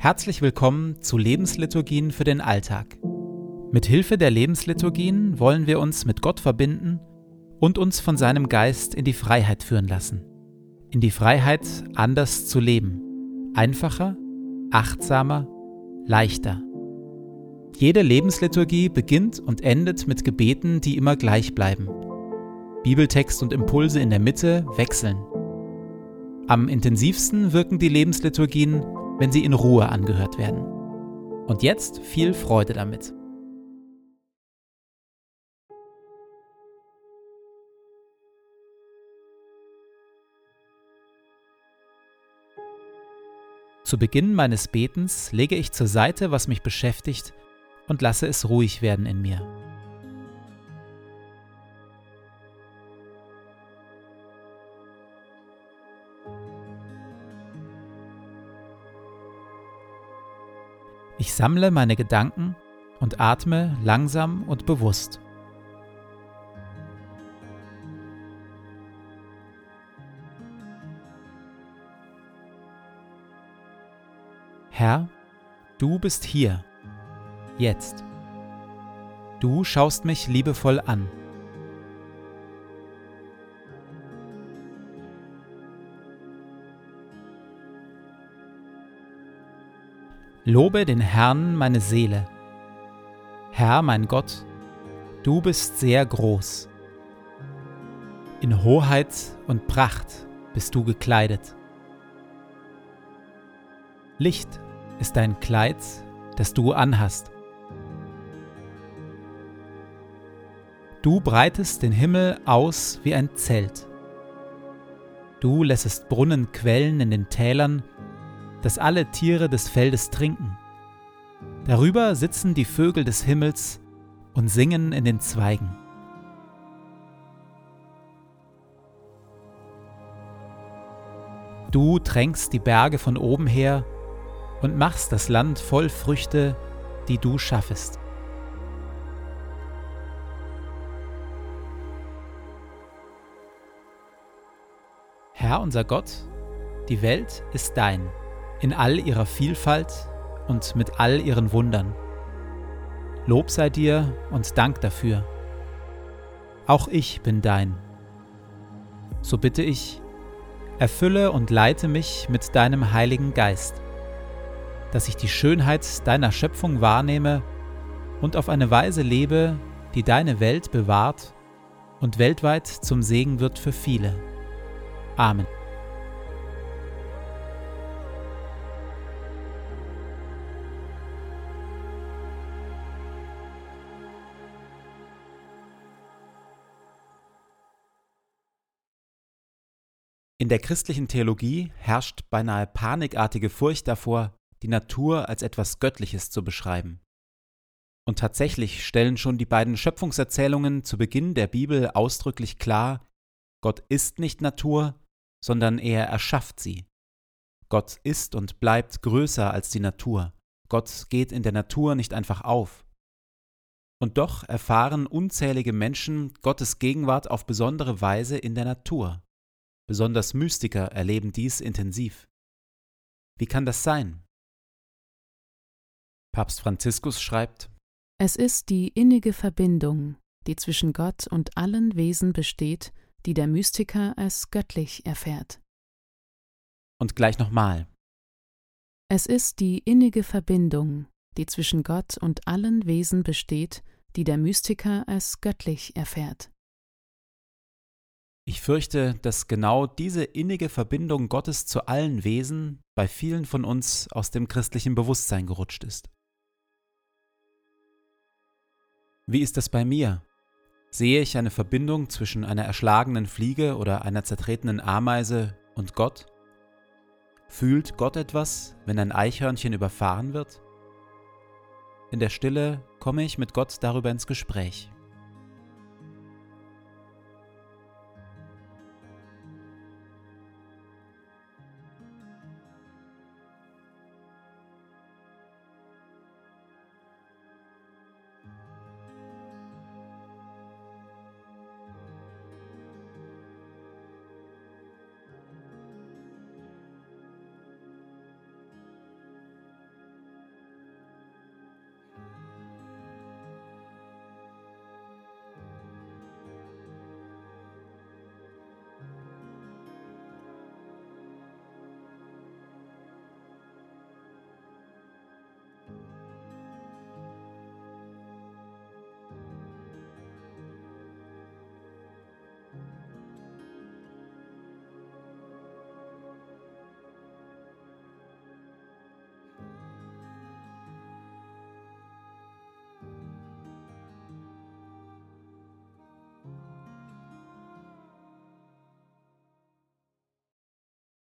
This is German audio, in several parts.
Herzlich willkommen zu Lebensliturgien für den Alltag. Mit Hilfe der Lebensliturgien wollen wir uns mit Gott verbinden und uns von seinem Geist in die Freiheit führen lassen. In die Freiheit, anders zu leben. Einfacher, achtsamer, leichter. Jede Lebensliturgie beginnt und endet mit Gebeten, die immer gleich bleiben. Bibeltext und Impulse in der Mitte wechseln. Am intensivsten wirken die Lebensliturgien, wenn sie in Ruhe angehört werden. Und jetzt viel Freude damit. Zu Beginn meines Betens lege ich zur Seite, was mich beschäftigt, und lasse es ruhig werden in mir. Sammle meine Gedanken und atme langsam und bewusst. Herr, du bist hier, jetzt. Du schaust mich liebevoll an. Lobe den Herrn meine Seele. Herr mein Gott, du bist sehr groß. In Hoheit und Pracht bist du gekleidet. Licht ist dein Kleid, das du anhast. Du breitest den Himmel aus wie ein Zelt. Du lässest Brunnen quellen in den Tälern dass alle Tiere des Feldes trinken. Darüber sitzen die Vögel des Himmels und singen in den Zweigen. Du tränkst die Berge von oben her und machst das Land voll Früchte, die du schaffest. Herr unser Gott, die Welt ist dein in all ihrer Vielfalt und mit all ihren Wundern. Lob sei dir und Dank dafür. Auch ich bin dein. So bitte ich, erfülle und leite mich mit deinem Heiligen Geist, dass ich die Schönheit deiner Schöpfung wahrnehme und auf eine Weise lebe, die deine Welt bewahrt und weltweit zum Segen wird für viele. Amen. In der christlichen Theologie herrscht beinahe panikartige Furcht davor, die Natur als etwas Göttliches zu beschreiben. Und tatsächlich stellen schon die beiden Schöpfungserzählungen zu Beginn der Bibel ausdrücklich klar, Gott ist nicht Natur, sondern er erschafft sie. Gott ist und bleibt größer als die Natur. Gott geht in der Natur nicht einfach auf. Und doch erfahren unzählige Menschen Gottes Gegenwart auf besondere Weise in der Natur. Besonders Mystiker erleben dies intensiv. Wie kann das sein? Papst Franziskus schreibt, Es ist die innige Verbindung, die zwischen Gott und allen Wesen besteht, die der Mystiker als göttlich erfährt. Und gleich nochmal. Es ist die innige Verbindung, die zwischen Gott und allen Wesen besteht, die der Mystiker als göttlich erfährt. Ich fürchte, dass genau diese innige Verbindung Gottes zu allen Wesen bei vielen von uns aus dem christlichen Bewusstsein gerutscht ist. Wie ist das bei mir? Sehe ich eine Verbindung zwischen einer erschlagenen Fliege oder einer zertretenen Ameise und Gott? Fühlt Gott etwas, wenn ein Eichhörnchen überfahren wird? In der Stille komme ich mit Gott darüber ins Gespräch.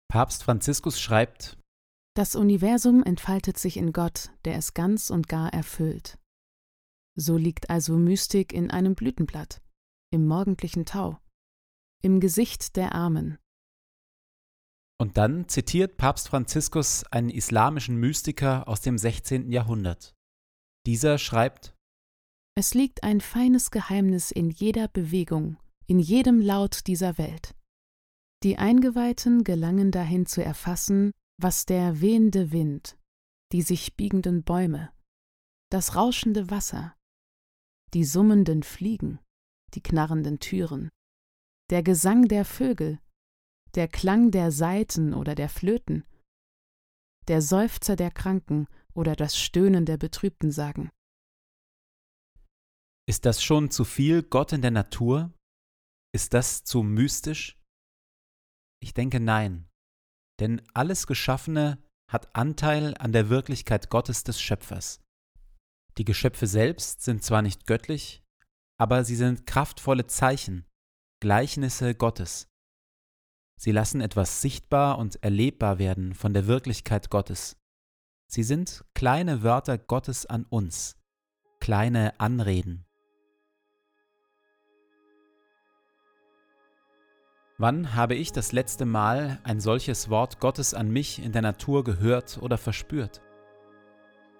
Papst Franziskus schreibt, Das Universum entfaltet sich in Gott, der es ganz und gar erfüllt. So liegt also Mystik in einem Blütenblatt, im morgendlichen Tau, im Gesicht der Armen. Und dann zitiert Papst Franziskus einen islamischen Mystiker aus dem 16. Jahrhundert. Dieser schreibt Es liegt ein feines Geheimnis in jeder Bewegung, in jedem Laut dieser Welt. Die Eingeweihten gelangen dahin zu erfassen, was der wehende Wind, die sich biegenden Bäume, das rauschende Wasser, die summenden Fliegen, die knarrenden Türen, der Gesang der Vögel, der Klang der Saiten oder der Flöten, der Seufzer der Kranken oder das Stöhnen der Betrübten sagen. Ist das schon zu viel Gott in der Natur? Ist das zu mystisch? Ich denke nein, denn alles Geschaffene hat Anteil an der Wirklichkeit Gottes des Schöpfers. Die Geschöpfe selbst sind zwar nicht göttlich, aber sie sind kraftvolle Zeichen, Gleichnisse Gottes. Sie lassen etwas sichtbar und erlebbar werden von der Wirklichkeit Gottes. Sie sind kleine Wörter Gottes an uns, kleine Anreden. Wann habe ich das letzte Mal ein solches Wort Gottes an mich in der Natur gehört oder verspürt?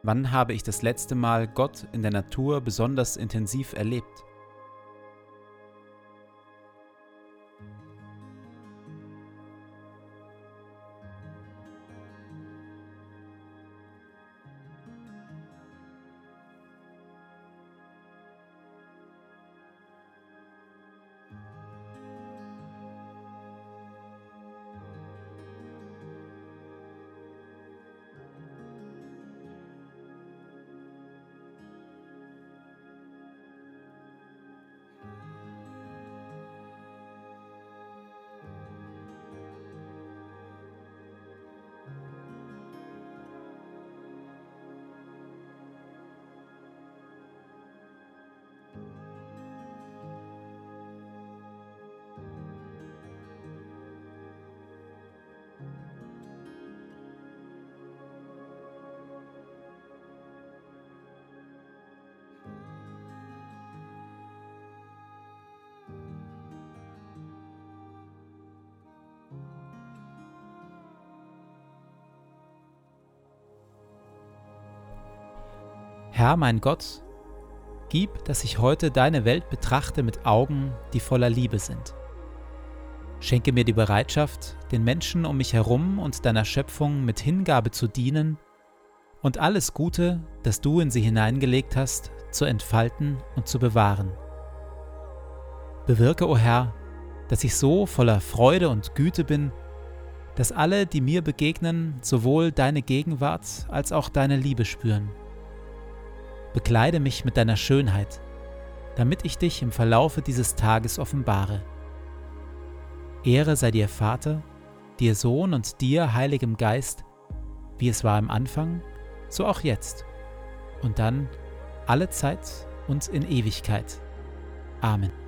Wann habe ich das letzte Mal Gott in der Natur besonders intensiv erlebt? Herr mein Gott, gib, dass ich heute deine Welt betrachte mit Augen, die voller Liebe sind. Schenke mir die Bereitschaft, den Menschen um mich herum und deiner Schöpfung mit Hingabe zu dienen und alles Gute, das du in sie hineingelegt hast, zu entfalten und zu bewahren. Bewirke, o oh Herr, dass ich so voller Freude und Güte bin, dass alle, die mir begegnen, sowohl deine Gegenwart als auch deine Liebe spüren bekleide mich mit deiner Schönheit, damit ich dich im Verlaufe dieses Tages offenbare. Ehre sei dir Vater, dir Sohn und dir Heiligem Geist, wie es war im Anfang, so auch jetzt und dann alle Zeit und in Ewigkeit. Amen.